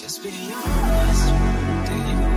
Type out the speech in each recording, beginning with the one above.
Just be honest. do you?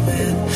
moment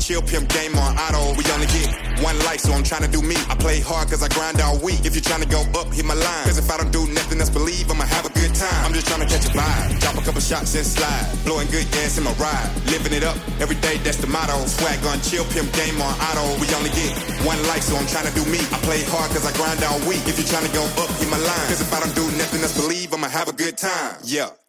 chill, pimp game on auto. We only get one life, so I'm trying to do me. I play hard cause I grind all week. If you're trying to go up, hit my line. Cause if I don't do nothing else, believe I'ma have a good time. I'm just trying to catch a vibe. Drop a couple shots and slide. Blowing good gas in my ride. Living it up every day, that's the motto. Swag on chill, pimp game on auto. We only get one life, so I'm trying to do me. I play hard cause I grind all week. If you're trying to go up, hit my line. Cause if I don't do nothing else, believe I'ma have a good time. Yeah.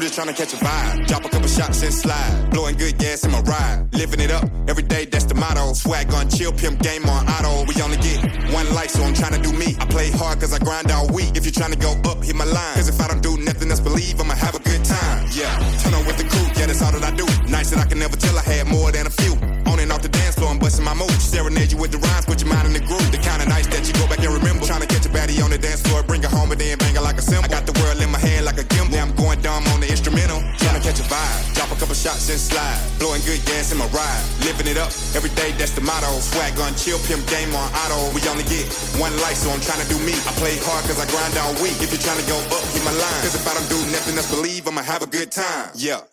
I'm just trying to catch a vibe. Drop a couple shots and slide. Blowing good gas in my ride. Living it up every day, that's the motto. Swag on chill, pimp game on auto. We only get one life, so I'm trying to do me. I play hard cause I grind all week. If you're trying to go up, hit my line. Cause if I don't do nothing else, believe I'ma have a good time. Yeah, turn on with the crew, yeah, that's all that I do. Nights that I can never tell I had more than a few. On and off the dance floor, I'm busting my moves. Serenade you with the rhymes, put your mind in the groove. The kind of nights that you go back and remember. Trying to catch a baddie on the dance floor, bring her home and then bang her like a cymbal. I got the world in my hand like a gimbal. Now I'm going dumb on the instrumental. Trying to catch a vibe, drop a couple shots and slide. Blowing good gas in my ride. Living it up every day, that's the motto. Swag on chill, pimp game on auto. We only get one life, so I'm trying to do me. I play hard cause I grind all week. If you're trying to go up, hit my line. Cause if I don't do nothing else, believe I'ma have a good time. Yeah.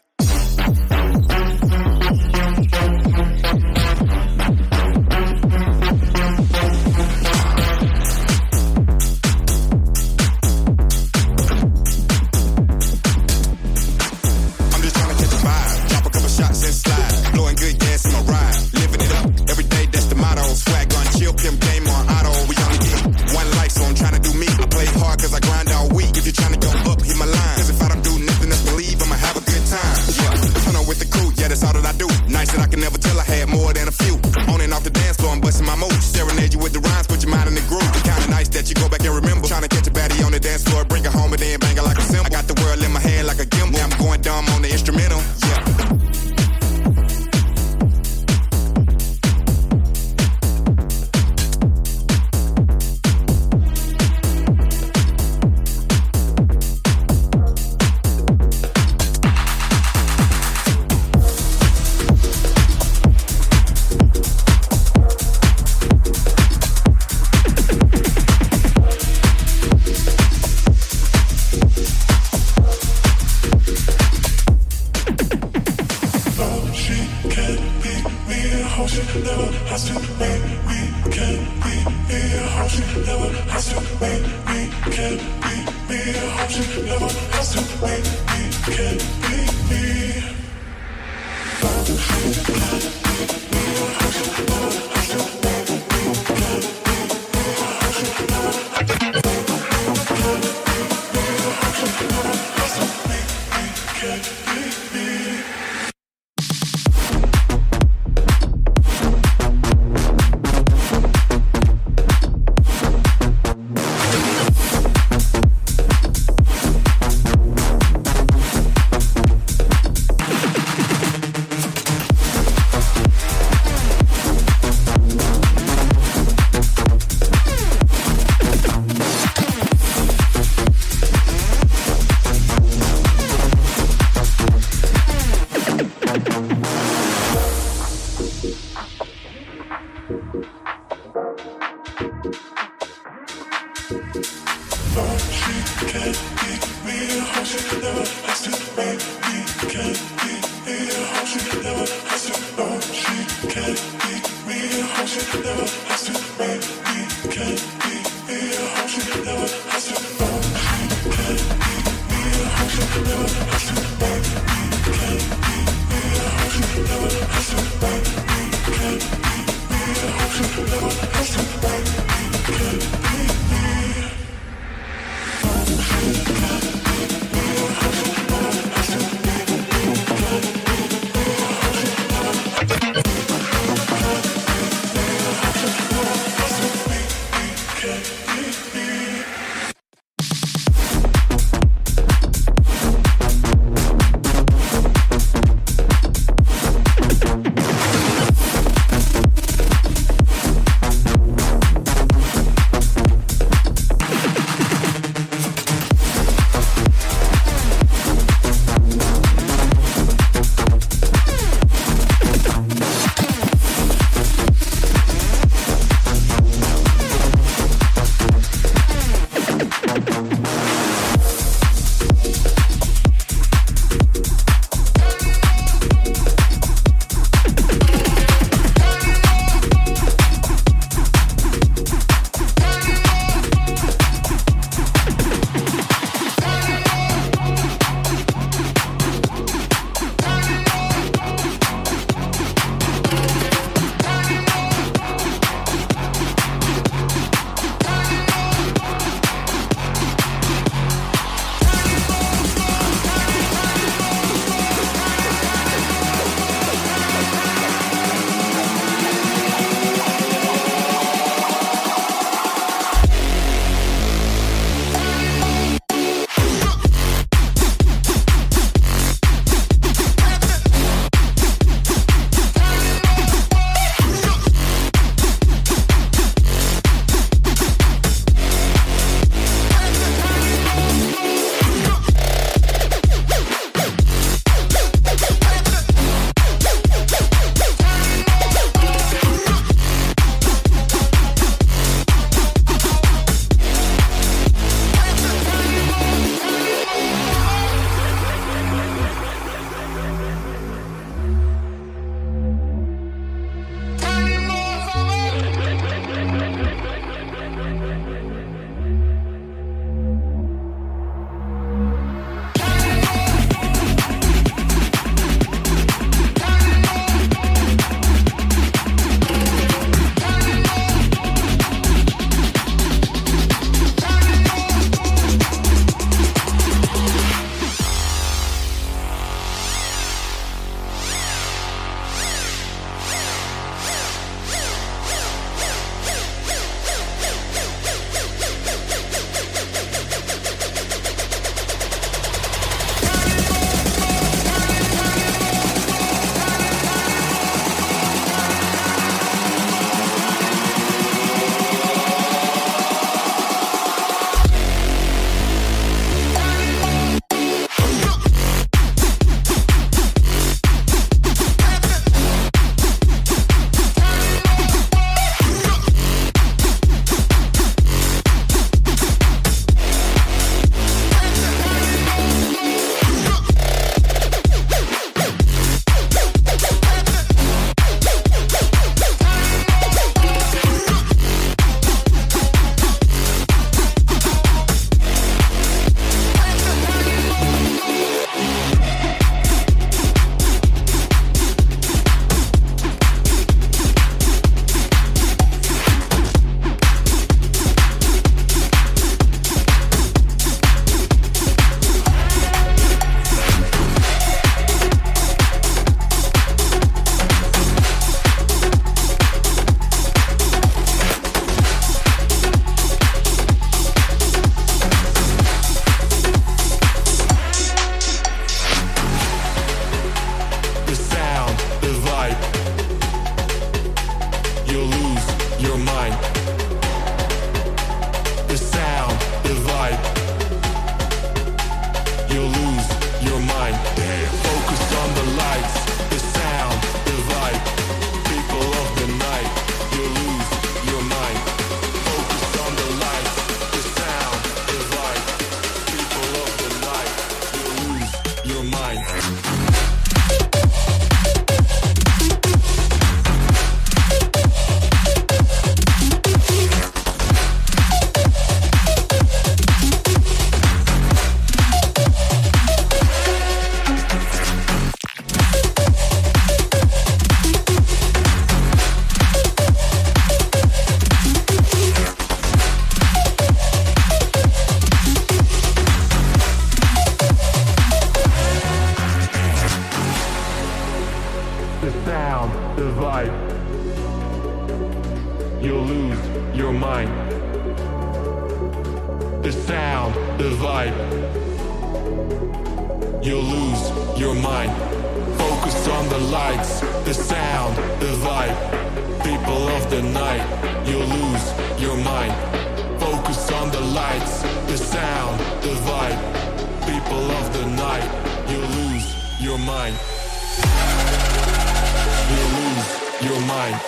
mind.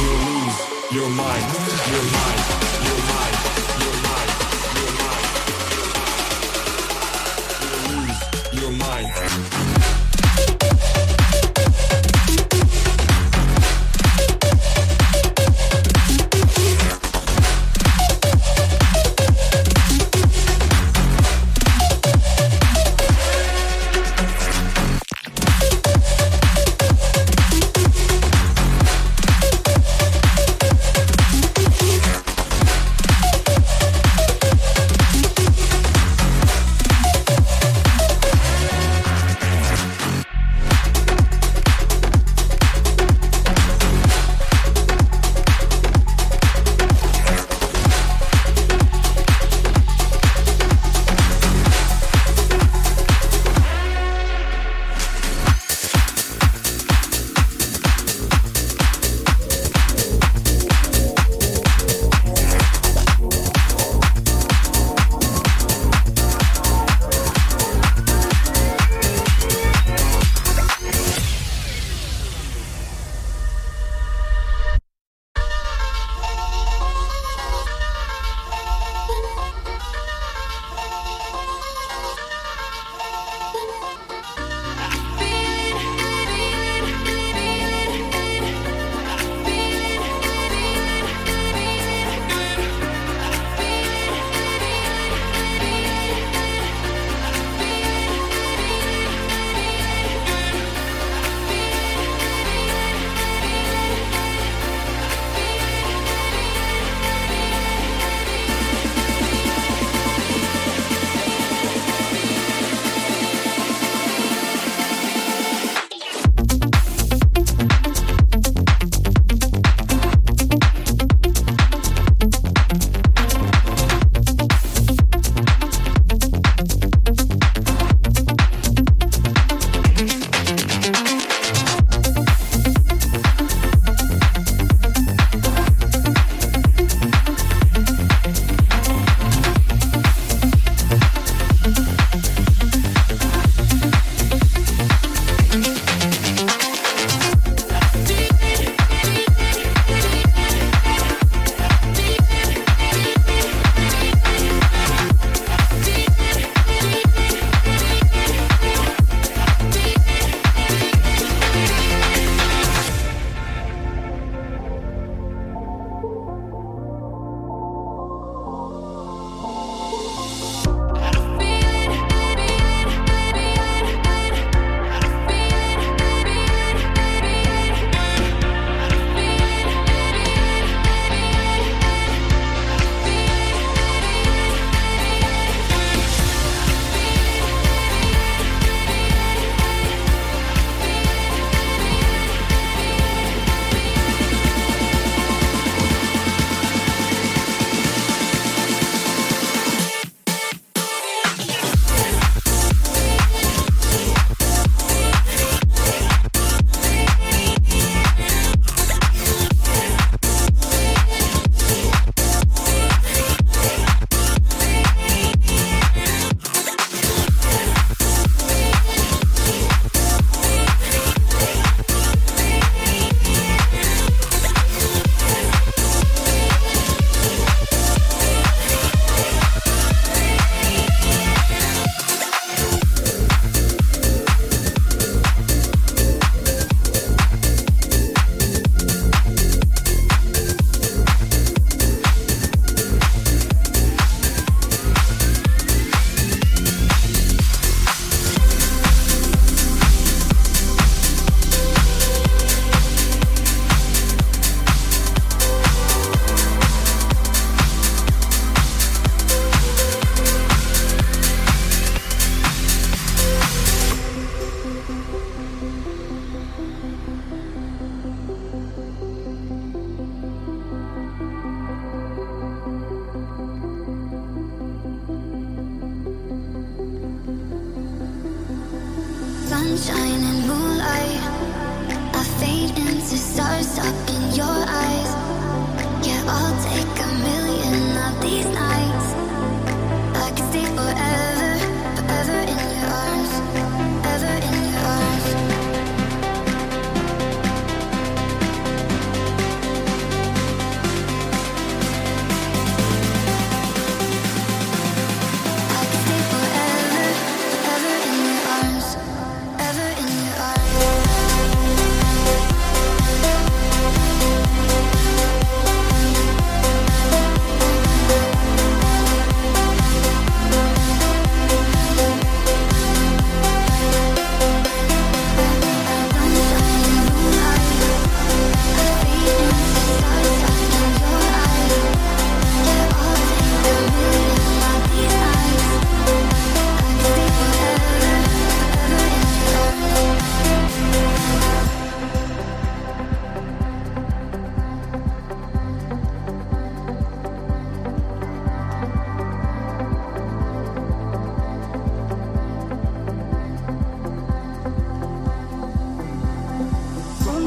You lose your mind, your mind, your mind, your mind, your mind. You lose your mind.